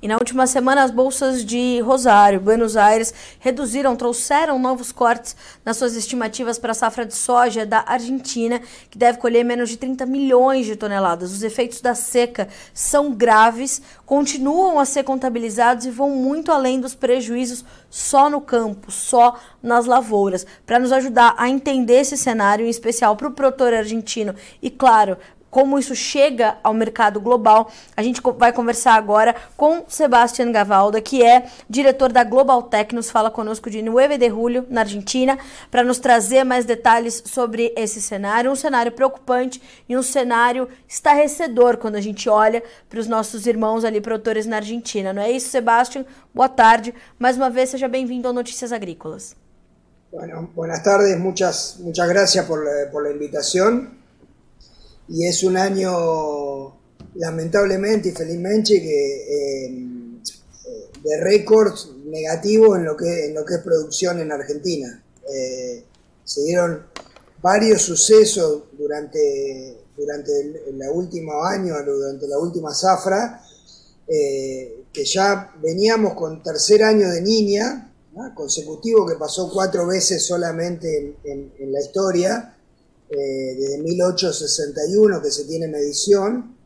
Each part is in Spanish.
E na última semana, as bolsas de Rosário, Buenos Aires, reduziram, trouxeram novos cortes nas suas estimativas para a safra de soja da Argentina, que deve colher menos de 30 milhões de toneladas. Os efeitos da seca são graves, continuam a ser contabilizados e vão muito além dos prejuízos só no campo, só nas lavouras. Para nos ajudar a entender esse cenário, em especial para o produtor argentino e, claro, como isso chega ao mercado global. A gente vai conversar agora com Sebastián Gavalda, que é diretor da Global Tech, nos fala conosco de 9 de julho, na Argentina, para nos trazer mais detalhes sobre esse cenário, um cenário preocupante e um cenário estarrecedor quando a gente olha para os nossos irmãos ali produtores na Argentina. Não é isso, Sebastián? Boa tarde. Mais uma vez, seja bem-vindo ao Notícias Agrícolas. Bueno, buenas tardes, muchas, muchas gracias por, por la invitación. Y es un año lamentablemente y felizmente que eh, de récords negativos en lo que en lo que es producción en Argentina. Eh, se dieron varios sucesos durante durante el, último año durante la última zafra eh, que ya veníamos con tercer año de niña consecutivo que pasó cuatro veces solamente en la historia eh, desde 1861 que se tiene medición,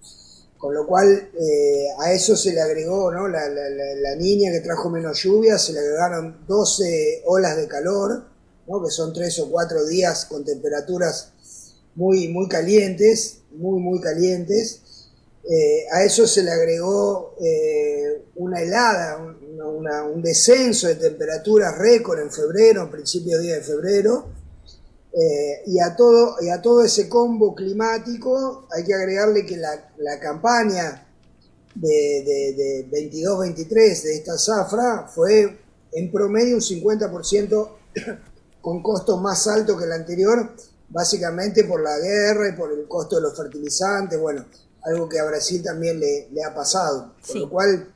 con lo cual eh, a eso se le agregó ¿no? la, niña que trajo menos lluvia, se le agregaron 12 olas de calor, ¿no? que son 3 o 4 días con temperaturas muy, muy calientes, muy, muy calientes. Eh, a eso se le agregó una helada, un descenso de temperaturas récord en febrero, en principio de día de febrero, eh, y, a todo, y a todo ese combo climático hay que agregarle que la, la campaña de, de, 22-23 de esta zafra fue en promedio un 50% con costo más alto que el anterior, básicamente por la guerra y por el costo de los fertilizantes, bueno, algo que a Brasil también le, le ha pasado. Con lo cual,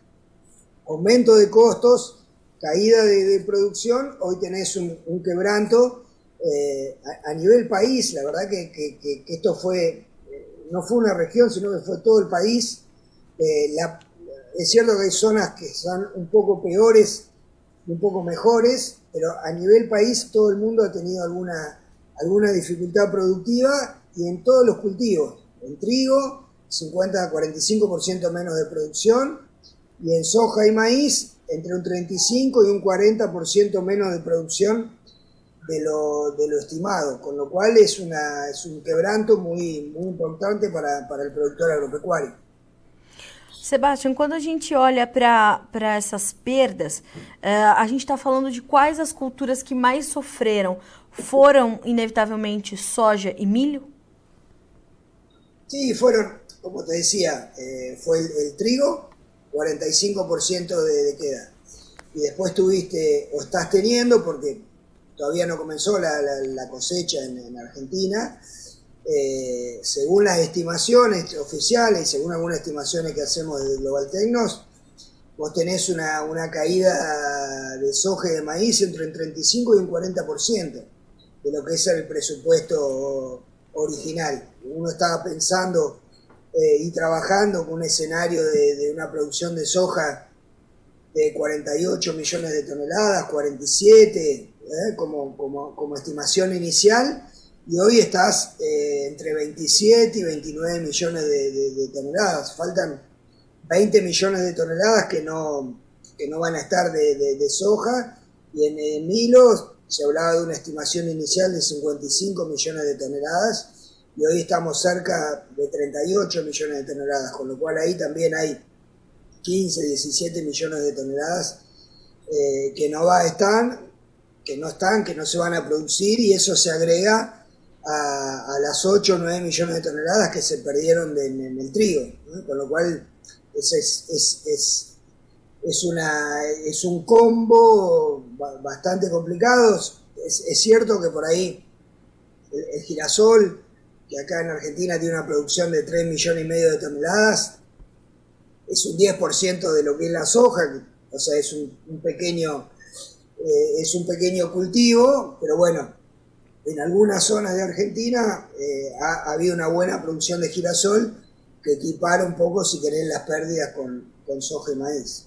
aumento de costos, caída de, producción, hoy tenés un, un quebranto eh, a, nivel país, la verdad que, esto fue, eh, no fue una región, sino que fue todo el país. Eh, es cierto que hay zonas que son un poco peores y un poco mejores, pero a nivel país todo el mundo ha tenido alguna, alguna dificultad productiva y en todos los cultivos. En trigo, 50 a 45% menos de producción, y en soja y maíz, entre un 35 y un 40% menos de producción de lo, de lo estimado, con lo cual es, una, es un quebranto muy, muy importante para, para el productor agropecuário. Sebastião, quando a gente olha para essas perdas, uh, a gente está falando de quais as culturas que mais sofreram. Foram, inevitavelmente, soja e milho? Sí, fueron, como te decía, eh, fue el, el, trigo, 45% de, de queda. Y después tuviste, o estás teniendo, porque todavía no comenzó la, cosecha en, Argentina. Eh, según las estimaciones oficiales y según algunas estimaciones que hacemos desde Global Tecnos, vos tenés una, caída de soja y de maíz entre un 35 y un 40% de lo que es el presupuesto original. Uno estaba pensando eh, y trabajando con un escenario de, de, una producción de soja de 48 millones de toneladas, 47, ¿eh? como, como, estimación inicial, y hoy estás eh, entre 27 y 29 millones de, toneladas. Faltan 20 millones de toneladas que no, que no van a estar de, soja, y en, en se hablaba de una estimación inicial de 55 millones de toneladas, y hoy estamos cerca de 38 millones de toneladas, con lo cual ahí también hay 15, 17 millones de toneladas eh, que no va a estar que no están, que no se van a producir y eso se agrega a, las 8 o 9 millones de toneladas que se perdieron en el trigo, con lo cual es, es, es, una, es un combo bastante complicado. Es, cierto que por ahí el, girasol, que acá en Argentina tiene una producción de 3 millones y medio de toneladas, es un 10% de lo que es la soja, o sea, es un pequeño eh, es un pequeño cultivo, pero bueno, en algunas zonas de Argentina eh, ha, habido una buena producción de girasol que equipara un poco, si querés, las pérdidas con, soja e maíz.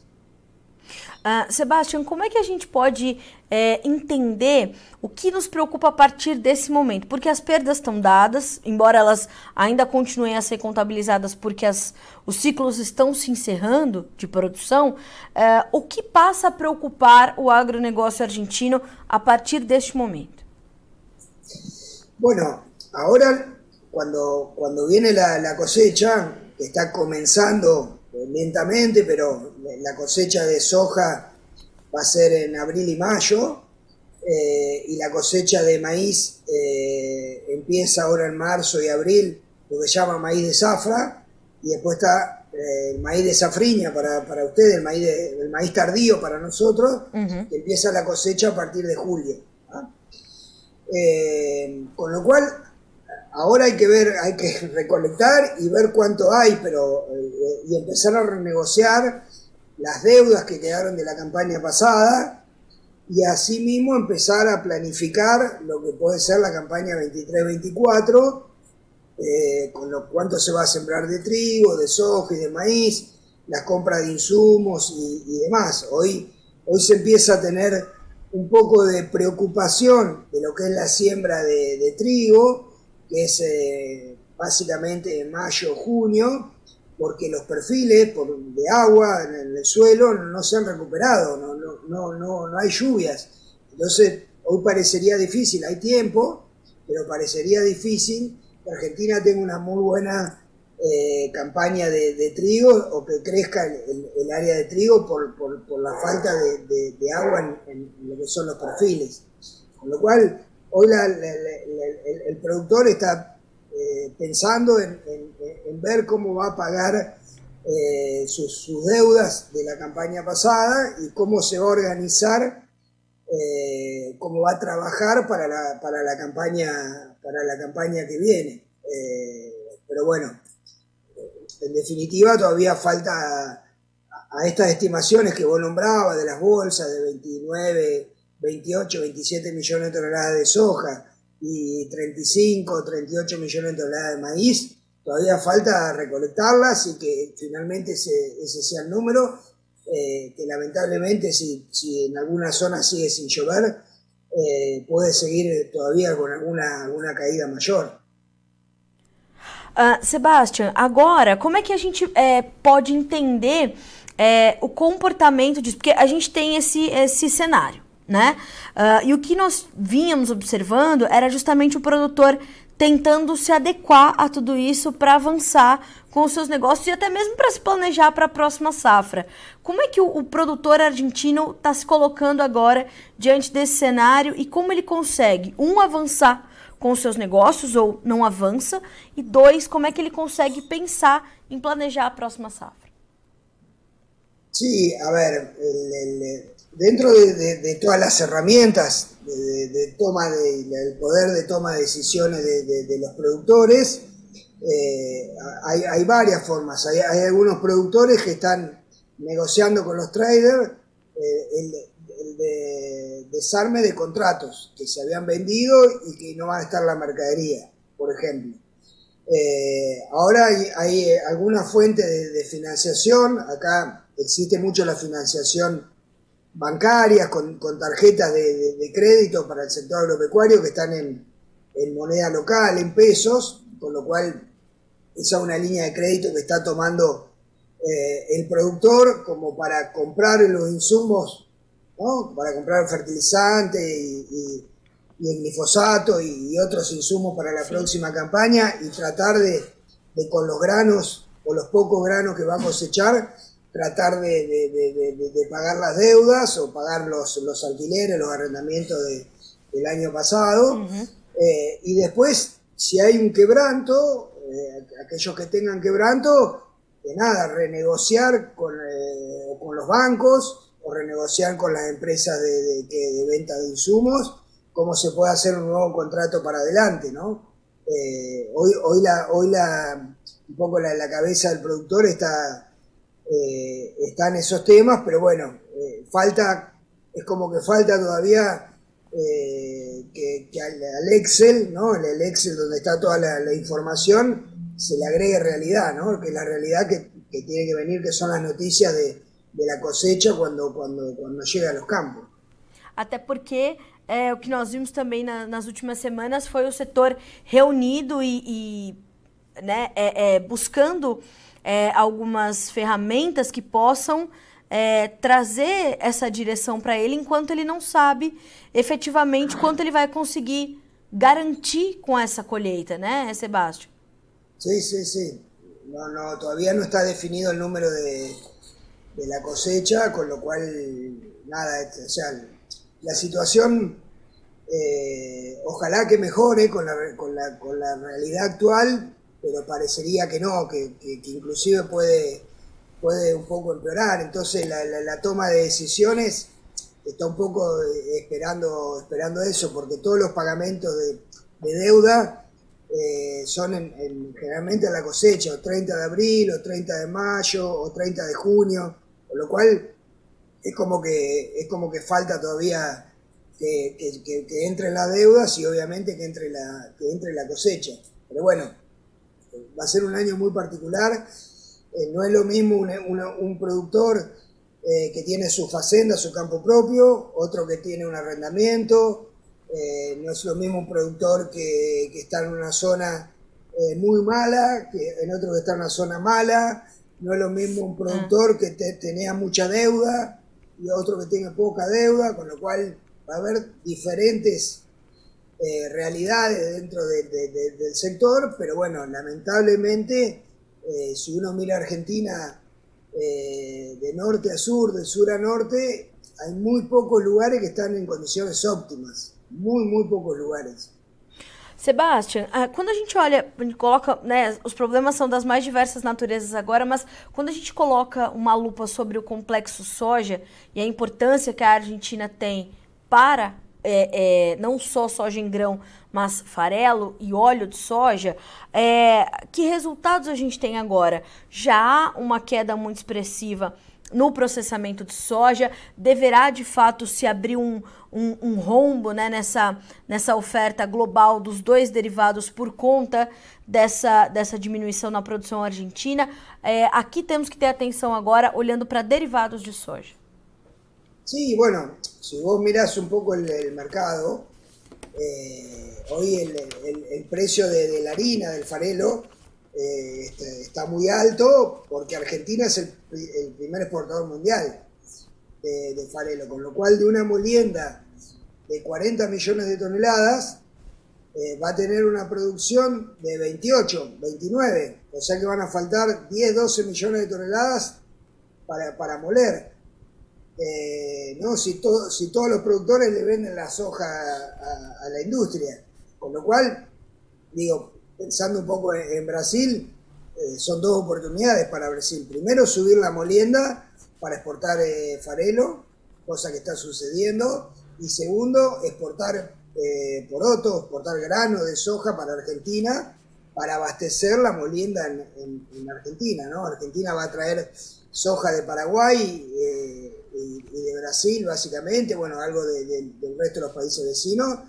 Uh, Sebastião, como é que a gente pode é, entender o que nos preocupa a partir desse momento? Porque as perdas estão dadas, embora elas ainda continuem a ser contabilizadas porque as, os ciclos estão se encerrando de produção, uh, o que passa a preocupar o agronegócio argentino a partir deste momento? Bueno, agora, quando cuando viene la, la cosecha, que está comenzando lentamente, pero la cosecha de soja va a ser en abril y mayo, eh, y la cosecha de maíz eh, empieza ahora en marzo y abril, lo que se llama maíz de zafra, y después está eh, el maíz de safriña para, para ustedes, el maíz, el maíz tardío para nosotros, que empieza la cosecha a partir de julio. ¿ah? con lo cual, Ahora hay que ver, hay que recolectar y ver cuánto hay, pero y empezar a renegociar las deudas que quedaron de la campaña pasada y asimismo empezar a planificar lo que puede ser la campaña 23-24, eh, con lo cuánto se va a sembrar de trigo, de soja y de maíz, las compras de insumos y, demás. Hoy, hoy se empieza a tener un poco de preocupación de lo que es la siembra de trigo, que es eh, básicamente mayo, junio, porque los perfiles de agua en el suelo no se han recuperado, no, no, no, no hay lluvias. Entonces, hoy parecería difícil, hay tiempo, pero parecería difícil que Argentina tenga una muy buena eh, campaña de, trigo o que crezca el, área de trigo por, por, la falta de, agua en, lo que son los perfiles. Con lo cual, Hoy el, productor está eh, pensando en, ver cómo va a pagar eh, sus, deudas de la campaña pasada y cómo se va a organizar, eh, cómo va a trabajar para la, para la, campaña, para la campaña que viene. pero bueno, en definitiva todavía falta a, a estas estimaciones que vos nombrabas de las bolsas de 29 28, 27 millones de toneladas de soja y 35, 38 millones de toneladas de maíz, todavía falta recolectarlas y que finalmente ese, ese sea el número, eh, que lamentablemente si, si, en alguna zona sigue sin llover, eh, puede seguir todavía con alguna, alguna caída mayor. Uh, Sebastian, agora, como que a gente é, pode entender é, o comportamento disso? Porque a gente tem esse, esse cenário. Né? Uh, e o que nós vínhamos observando era justamente o produtor tentando se adequar a tudo isso para avançar com os seus negócios e até mesmo para se planejar para a próxima safra. Como é que o, o produtor argentino está se colocando agora diante desse cenário e como ele consegue, um, avançar com os seus negócios ou não avança, e dois, como é que ele consegue pensar em planejar a próxima safra? Sim, a ver, el, el, dentro de, todas las herramientas de, toma del poder de toma de decisiones de, los productores, eh, hay, varias formas. Hay, algunos productores que están negociando con los traders eh, el, de, desarme de contratos que se habían vendido y que no van a estar la mercadería, por ejemplo. Eh, ahora hay, hay alguna fuente de, financiación, acá existe mucho la financiación bancarias, con, tarjetas de, crédito para el sector agropecuario que están en, moneda local, en pesos, con lo cual esa es una línea de crédito que está tomando eh, el productor como para comprar los insumos, para comprar fertilizante y, el glifosato y, otros insumos para la próxima campaña y tratar de, de con los granos o los pocos granos que va a cosechar, tratar de, pagar las deudas o pagar los, los alquileres, los arrendamientos del año pasado. Eh, y después, si hay un quebranto, eh, aquellos que tengan quebranto, de nada, renegociar con, eh, con los bancos o renegociar con las empresas de, de, venta de insumos, cómo se puede hacer un nuevo contrato para adelante, ¿no? hoy, hoy, la, hoy la, un poco la, la cabeza del productor está eh, están esos temas, pero bueno, eh, falta, es como que falta todavía eh, que, al, Excel, ¿no? El Excel donde está toda la, información, se le agregue realidad, ¿no? Que la realidad que que tiene que venir, que son las noticias de, de la cosecha cuando, cuando, cuando llega a los campos. Até porque é, o que nós vimos também na, nas últimas semanas foi o setor reunido e, e né, é, é, buscando é, algumas ferramentas que possam é, trazer essa direção para ele, enquanto ele não sabe efetivamente quanto ele vai conseguir garantir com essa colheita, né, Sebastião? Sim, sim, sim. No, no, todavía no está definido el número de, de la cosecha, con lo cual, nada, o sea, la situación eh, ojalá que mejore con la, con, la, con la, realidad actual, pero parecería que no, que, que, que inclusive puede, puede un poco empeorar. Entonces la, la, toma de decisiones está un poco esperando, esperando eso, porque todos los pagamentos de, de deuda eh, son en, generalmente a la cosecha, o 30 de abril, o 30 de mayo, o 30 de junio, con lo cual es como que, es como que falta todavía que, que, que, entren las deudas y obviamente que entre, la, que entre la cosecha. Pero bueno, va a ser un año muy particular. Eh, no es lo mismo un, productor eh, que tiene su facenda, su campo propio, otro que tiene un arrendamiento. Eh, no es lo mismo un productor que, que está en una zona muy mala, que en otro que está en una zona mala. No es lo mismo un productor que tenía mucha deuda y otro que tenga poca deuda, con lo cual va a haber diferentes eh, realidades dentro del sector, pero bueno, lamentablemente, eh, si uno mira Argentina eh, de norte a sur, de sur a norte, hay muy pocos lugares que están en condiciones óptimas, muy, muy pocos lugares. Sebastian, ah, quando a gente olha, coloca, né, os problemas são das mais diversas naturezas agora, mas quando a gente coloca uma lupa sobre o complexo soja e a importância que a Argentina tem para é, é, não só soja em grão, mas farelo e óleo de soja, é, que resultados a gente tem agora? Já há uma queda muito expressiva no processamento de soja, deverá de fato se abrir um, um, um, rombo né, nessa, nessa oferta global dos dois derivados por conta dessa, dessa diminuição na produção argentina. É, aqui temos que ter atenção agora olhando para derivados de soja. Sí, bueno, si vos mirás un poco el, mercado, eh, hoy el, precio de, la harina, del farelo, eh, este, está, muy alto porque Argentina es el, primer exportador mundial de, farelo, con lo cual de una molienda de 40 millones de toneladas eh, va a tener una producción de 28, 29, o sea que van a faltar 10, 12 millones de toneladas para, para moler. Eh, ¿no? si, si todos los productores le venden la soja a, la industria. Con lo cual, digo, pensando un poco en, Brasil, eh, son dos oportunidades para Brasil. Primero, subir la molienda para exportar eh, farelo, cosa que está sucediendo. Y segundo, exportar poroto, exportar grano de soja para Argentina para abastecer la molienda en, en Argentina. ¿no? Argentina va a traer soja de Paraguay y, de Brasil, básicamente, bueno, algo del resto de los países vecinos,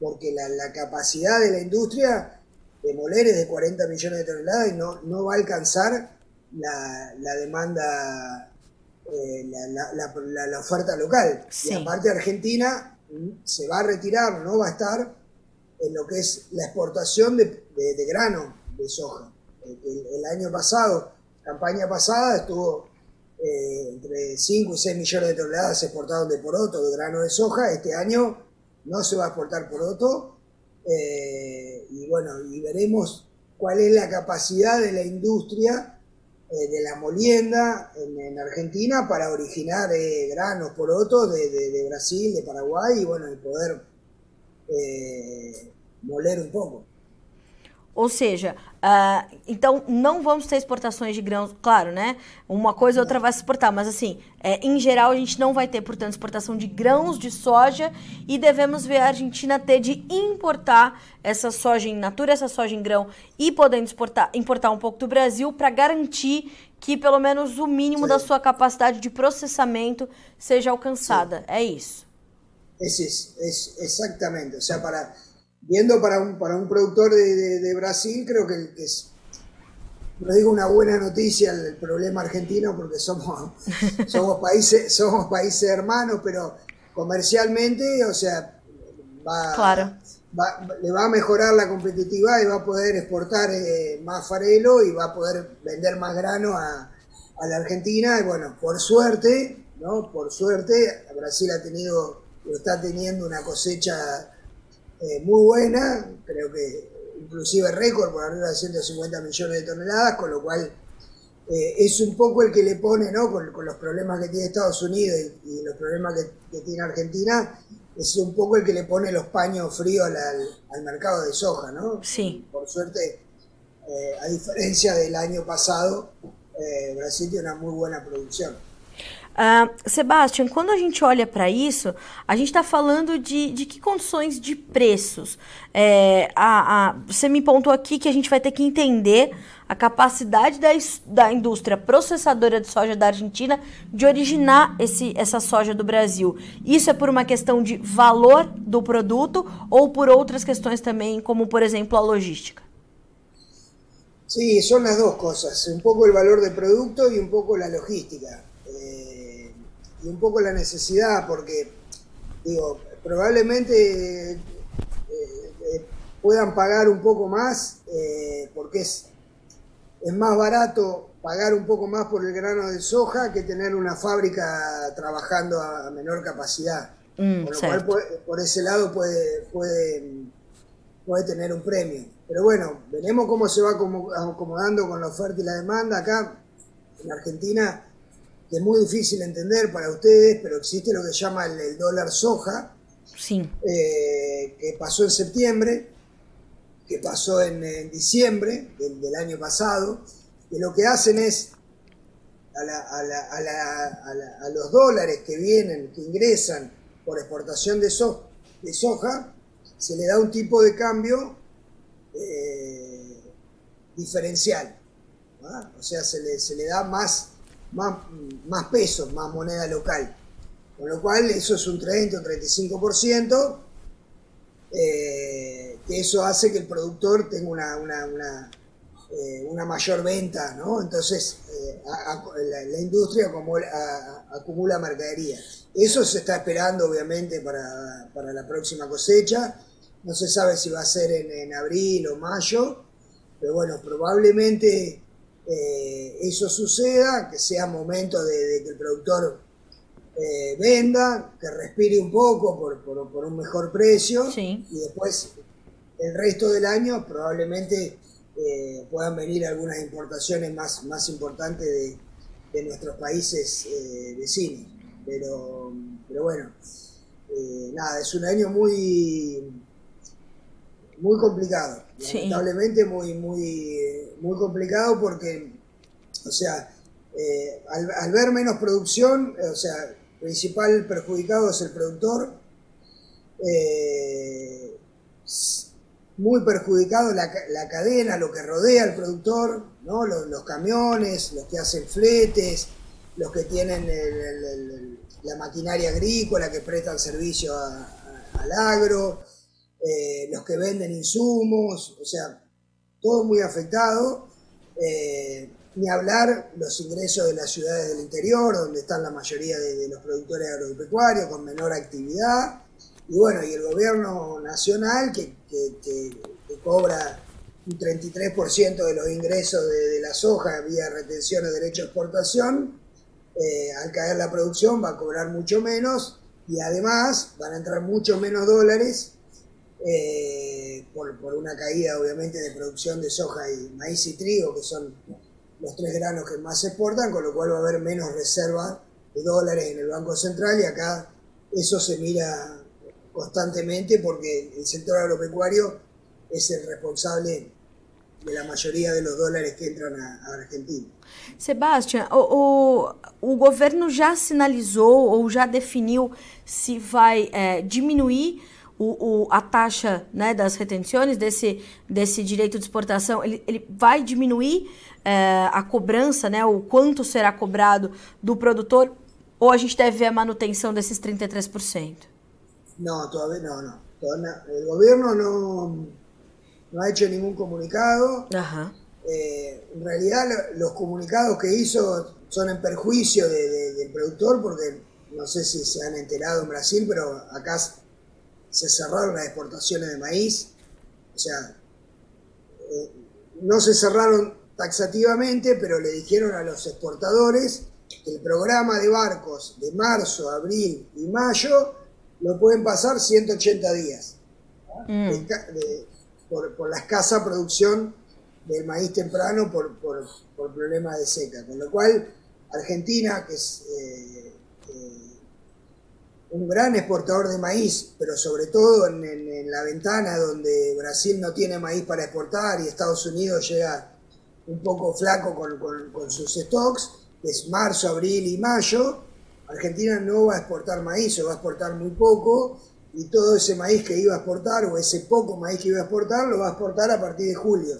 porque la, capacidad de la industria de moler es de 40 millones de toneladas y no, no va a alcanzar la, la demanda, eh, la, la, oferta local. Y aparte Argentina se va a retirar, no va a estar en lo que es la exportación de, de, grano de soja. El, el, año pasado, campaña pasada, estuvo eh, entre 5 y 6 millones de toneladas se exportaron de poroto, de grano de soja. Este año no se va a exportar poroto. Eh, y bueno, y veremos cuál es la capacidad de la industria eh, de la molienda en, Argentina para originar granos porotos de, de, Brasil, de Paraguay y bueno, y poder moler un poco. Ou seja, uh, então não vamos ter exportações de grãos, claro, né? Uma coisa ou outra vai se exportar, mas assim, é, em geral a gente não vai ter, portanto, exportação de grãos de soja e devemos ver a Argentina ter de importar essa soja em natura, essa soja em grão e podendo exportar, importar um pouco do Brasil para garantir que pelo menos o mínimo Sim. da sua capacidade de processamento seja alcançada. Sim. É isso. É isso, é, exatamente. Ou seja, para viendo para un, para un productor de, de, Brasil, creo que, es, no digo una buena noticia el problema argentino porque somos, somos, países, somos países hermanos, pero comercialmente, o sea, va, le va a mejorar la competitividad y va a poder exportar eh, más farelo y va a poder vender más grano a, a, la Argentina. Y bueno, por suerte, ¿no? Por suerte, Brasil ha tenido, o está teniendo una cosecha eh, muy buena, creo que inclusive récord por arriba de 150 millones de toneladas, con lo cual eh, es un poco el que le pone, ¿no? Con, los problemas que tiene Estados Unidos y, los problemas que, tiene Argentina, es un poco el que le pone los paños fríos al, mercado de soja, ¿no? Sí. Por suerte, eh, a diferencia del año pasado, Brasil tiene una muy buena producción. Uh, Sebastian, quando a gente olha para isso, a gente está falando de, de que condições de preços. É, a, a, você me pontuou aqui que a gente vai ter que entender a capacidade da, da indústria processadora de soja da Argentina de originar esse, essa soja do Brasil. Isso é por uma questão de valor do produto ou por outras questões também, como por exemplo a logística? Sí, son as duas coisas, um pouco o valor do produto e um pouco a logística. Y un poco la necesidad, porque, digo, probablemente eh, eh, puedan pagar un poco más, eh, porque es, es más barato pagar un poco más por el grano de soja que tener una fábrica trabajando a menor capacidad. Mm, por lo cual, por, ese lado puede, puede, puede tener un premio. Pero bueno, veremos cómo se va acomodando con la oferta y la demanda. Acá, en Argentina, es muy difícil entender para ustedes, pero existe lo que se llama el, dólar soja, sí. Eh, que pasó en septiembre, que pasó en, diciembre del, año pasado, que lo que hacen es a, los dólares que vienen, que ingresan por exportación de, de soja, se le da un tipo de cambio eh, diferencial. O sea, se le, se le da más más, más pesos, más moneda local. Con lo cual eso es un 30 o 35%, eh, que eso hace que el productor tenga una, una, una, eh, mayor venta, ¿no? Entonces eh, la, industria acumula, acumula, mercadería. Eso se está esperando obviamente para, para, la próxima cosecha. No se sabe si va a ser en, en abril o mayo, pero bueno, probablemente eh, eso suceda, que sea momento de, que el productor eh, venda, que respire un poco por, por, un mejor precio y después el resto del año probablemente eh, puedan venir algunas importaciones más, más importantes de, de nuestros países vecinos. Pero, pero bueno, nada, es un año muy muy complicado, lamentablemente muy, muy, muy complicado porque, o sea, eh, al, ver menos producción, o sea, principal perjudicado es el productor, eh, muy perjudicado la, la, cadena, lo que rodea al productor, ¿no? los, camiones, los que hacen fletes, los que tienen la maquinaria agrícola que prestan servicio al agro, eh, los que venden insumos, o sea, todo muy afectado. Eh, ni hablar los ingresos de las ciudades del interior, donde están la mayoría de, los productores agropecuarios, con menor actividad. Y bueno, y el gobierno nacional que, cobra un 33% de los ingresos de, la soja vía retención de derecho de exportación, eh, al caer la producción va a cobrar mucho menos y además van a entrar mucho menos dólares eh, por, por, una caída obviamente de producción de soja y maíz y trigo, que son los tres granos que más se exportan, con lo cual va a haber menos reserva de dólares en el Banco Central y acá eso se mira constantemente porque el sector agropecuario es el responsable de la mayoría de los dólares que entran a, a Argentina. Sebastián, o, o, o, governo já sinalizou ou já definiu se vai é, diminuir o, o, a taxa né, das retenções, desse, desse direito de exportação, ele, ele vai diminuir é, a cobrança, né, o quanto será cobrado do produtor, ou a gente deve ver a manutenção desses 33%? Não, todavía não, não. O governo não, não ha hecho nenhum comunicado. Ajá. eh, en realidad los comunicados que hizo son en perjuicio del productor porque no sé si se han enterado en Brasil, pero acá se cerraron las exportaciones de maíz. O sea, eh, no se cerraron taxativamente, pero le dijeron a los exportadores que el programa de barcos de marzo, abril y mayo lo pueden pasar 180 días mm. por, la escasa producción del maíz temprano por, por, problemas de seca. Con lo cual, Argentina, que es eh, eh, un gran exportador de maíz, pero sobre todo en, la ventana donde Brasil no tiene maíz para exportar y Estados Unidos llega un poco flaco con, con sus stocks, que es marzo, abril y mayo, Argentina no va a exportar maíz o va a exportar muy poco y todo ese maíz que iba a exportar o ese poco maíz que iba a exportar lo va a exportar a partir de julio,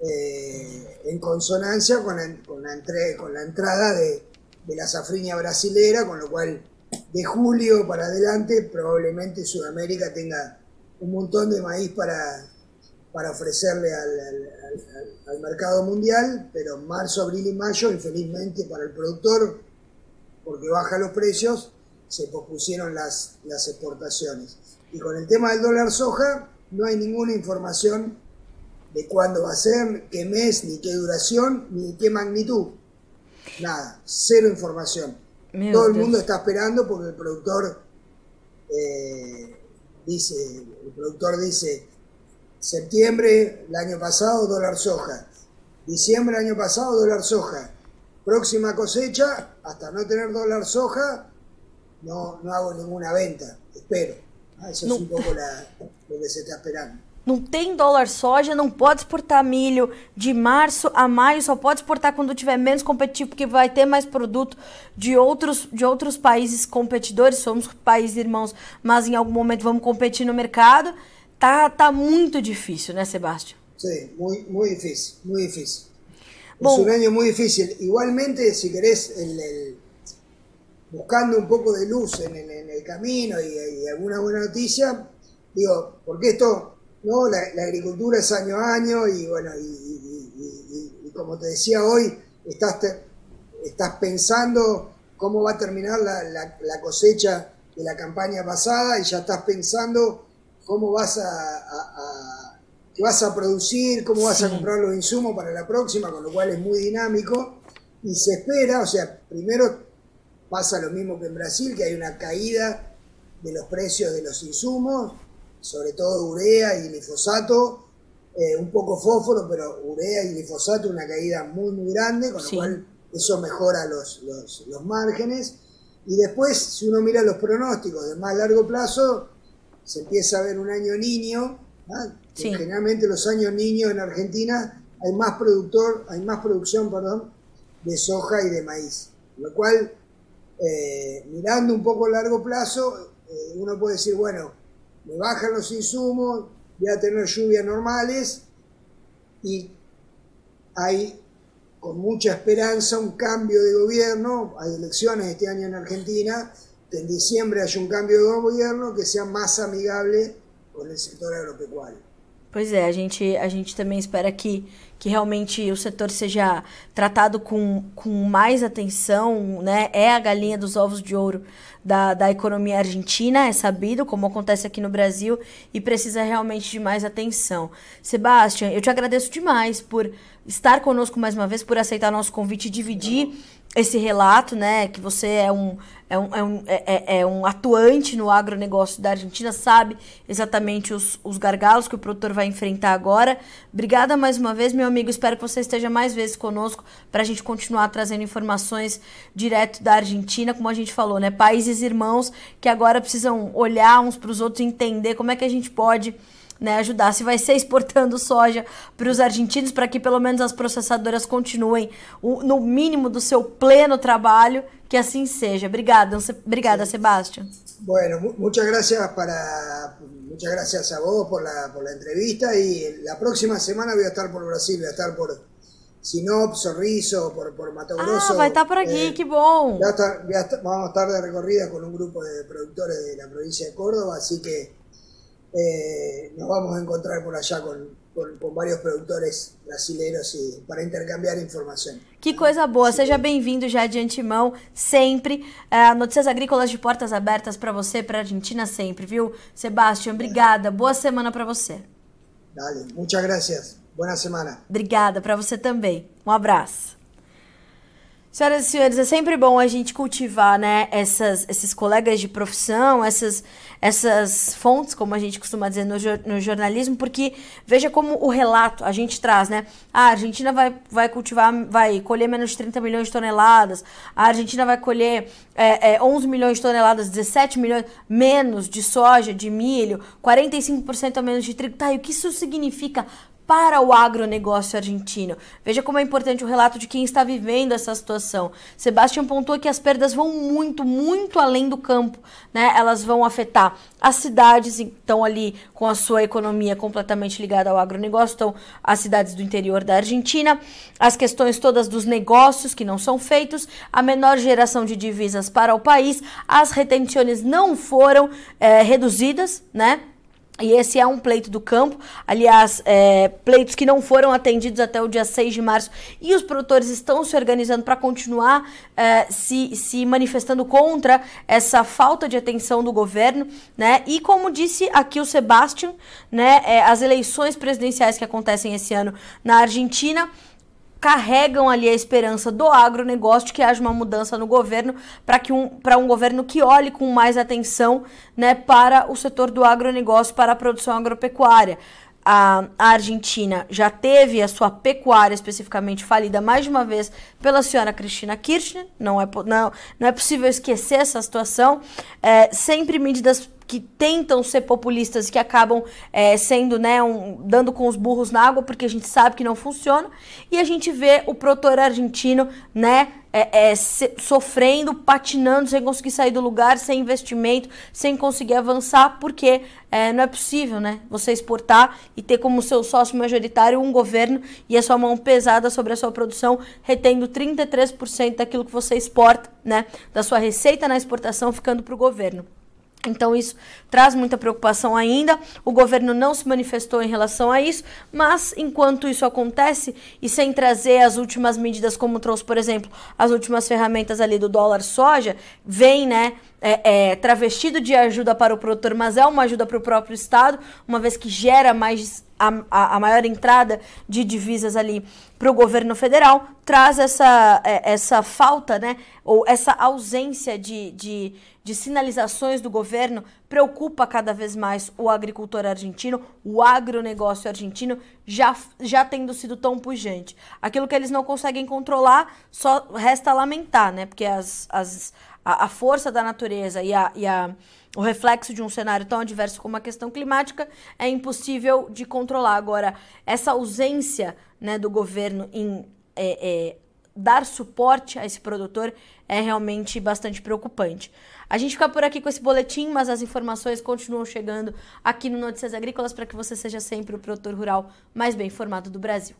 eh, en consonancia con la, con la, entrada de, la safriña brasilera, con lo cual de julio para adelante probablemente Sudamérica tenga un montón de maíz para, para ofrecerle al, al mercado mundial, pero marzo, abril y mayo, infelizmente para el productor, porque baja los precios, se pospusieron las, las exportaciones. Y con el tema del dólar soja, no hay ninguna información de cuándo va a ser, qué mes, ni qué duración, ni qué magnitud. Nada, cero información. Todo el mundo está esperando porque el productor eh, dice, el productor dice, septiembre el año pasado dólar soja, diciembre el año pasado dólar soja, próxima cosecha, hasta no tener dólar soja, no, no hago ninguna venta, espero. Ah, eso es un poco la, lo que se está esperando. Não tem dólar soja, não pode exportar milho de março a maio, só pode exportar quando tiver menos competitivo, porque vai ter mais produto de outros, de outros países competidores, somos países irmãos, mas em algum momento vamos competir no mercado. Tá, tá muito difícil, né, Sebastião? Sim, muito, muito difícil, muito difícil. Es un año muy difícil. Igualmente, si querés, buscando un poco de luz en el, camino y, alguna buena noticia, digo, porque esto, ¿no? La, agricultura es año a año y bueno, y, como te decía hoy, estás, estás pensando cómo va a terminar la, cosecha de la campaña pasada y ya estás pensando cómo vas a qué vas a producir, cómo vas a comprar los insumos para la próxima, con lo cual es muy dinámico y se espera, o sea, primero pasa lo mismo que en Brasil, que hay una caída de los precios de los insumos, sobre todo urea y glifosato, eh, un poco fósforo, pero urea y glifosato, una caída muy, muy grande, con lo cual eso mejora los, los, los márgenes. Y después, si uno mira los pronósticos de más largo plazo, se empieza a ver un año niño, Generalmente los años niños en Argentina hay más productor, hay más producción, perdón, de soja y de maíz. Lo cual, eh, mirando un poco a largo plazo, eh, uno puede decir, bueno, me bajan los insumos, voy a tener lluvias normales y hay con mucha esperanza un cambio de gobierno, hay elecciones este año en Argentina, en diciembre haya un cambio de gobierno que sea más amigable con el sector agropecuario. Pois é, a gente, a gente também espera que, que realmente o setor seja tratado com, com mais atenção, né? É a galinha dos ovos de ouro da, da economia argentina, é sabido, como acontece aqui no Brasil, e precisa realmente de mais atenção. Sebastião, eu te agradeço demais por estar conosco mais uma vez, por aceitar nosso convite e dividir esse relato, né? Que você é um, é um, é um, é, é, é um atuante no agronegócio da Argentina, sabe exatamente os, os gargalos que o produtor vai enfrentar agora. Obrigada mais uma vez, meu amigo. Espero que você esteja mais vezes conosco para a gente continuar trazendo informações direto da Argentina, como a gente falou, né? Países irmãos que agora precisam olhar uns para os outros e entender como é que a gente pode né, ajudar. Se vai ser exportando soja para os argentinos, para que pelo menos as processadoras continuem o, no mínimo do seu pleno trabalho, que assim seja. Obrigada, obrigada, Sebastián. Bueno, muchas gracias para muchas gracias a vos por la, por la entrevista y la próxima semana voy a estar por Brasil, voy a estar por Sinop, Sorriso, por, por Mato Grosso. Ah, vai estar por aqui, eh, que bom. Voy a estar, voy a estar, vamos a estar de recorrida con un grupo de productores de la provincia de Córdoba, así que eh, nos vamos a encontrar por allá con, con, varios productores brasileños y para intercambiar información. Que coisa boa, seja bem-vindo já de antemão, sempre. Uh, notícias agrícolas de portas abertas para você, para a Argentina sempre, viu? Sebastião, obrigada. Boa semana para você. Dale, muchas gracias. Buena semana. Obrigada para você também. Um abraço. Senhoras e senhores, é sempre bom a gente cultivar, né, essas, esses colegas de profissão, essas, essas fontes, como a gente costuma dizer no, no jornalismo, porque veja como o relato a gente traz, né? a Argentina vai, vai cultivar, vai colher menos de 30 milhões de toneladas, a Argentina vai colher é, é, 11 milhões de toneladas, 17 milhões menos de soja, de milho, 45% a menos de trigo. Tá, e o que isso significa para o agronegócio argentino. Veja como é importante o relato de quem está vivendo essa situação. Sebastião pontuou que as perdas vão muito, muito além do campo, né? Elas vão afetar as cidades, então ali com a sua economia completamente ligada ao agronegócio, então as cidades do interior da Argentina, as questões todas dos negócios que não são feitos, a menor geração de divisas para o país, as retenções não foram é, reduzidas, né? E esse é um pleito do campo, aliás, é, pleitos que não foram atendidos até o dia 6 de março, e os produtores estão se organizando para continuar é, se, se manifestando contra essa falta de atenção do governo, né? E como disse aqui o Sebastian, né, é, as eleições presidenciais que acontecem esse ano na Argentina carregam ali a esperança do agronegócio de que haja uma mudança no governo para que um, para um governo que olhe com mais atenção né, para o setor do agronegócio, para a produção agropecuária. A, Argentina já teve a sua pecuária especificamente falida mais de uma vez pela senhora Cristina Kirchner, não é, não, não é possível esquecer essa situação. É, sempre medidas que tentam ser populistas e que acabam é, sendo, né, um, dando com os burros na água, porque a gente sabe que não funciona, e a gente vê o produtor argentino, né, é, é, se, sofrendo, patinando, sem conseguir sair do lugar, sem investimento, sem conseguir avançar, porque é, não é possível, né, você exportar e ter como seu sócio majoritário um governo e a sua mão pesada sobre a sua produção, retendo 33% daquilo que você exporta, né, da sua receita na exportação, ficando para o governo. Então isso traz muita preocupação ainda. O governo não se manifestou em relação a isso, mas enquanto isso acontece e sem trazer as últimas medidas, como trouxe, por exemplo, as últimas ferramentas ali do dólar soja, vem, né, é, é, travestido de ajuda para o produtor, mas é uma ajuda para o próprio Estado, uma vez que gera mais a, a, a maior entrada de divisas ali para o governo federal, traz essa, é, essa falta, né, ou essa ausência de, de de sinalizações do governo preocupa cada vez mais o agricultor argentino, o agronegócio argentino, já, já tendo sido tão pujante. Aquilo que eles não conseguem controlar, só resta lamentar, né? Porque as, as, a, a força da natureza e, a, e a, o reflexo de um cenário tão adverso como a questão climática é impossível de controlar. Agora, essa ausência né, do governo em é, é, dar suporte a esse produtor é realmente bastante preocupante. A gente fica por aqui com esse boletim, mas as informações continuam chegando aqui no Notícias Agrícolas para que você seja sempre o produtor rural mais bem informado do Brasil.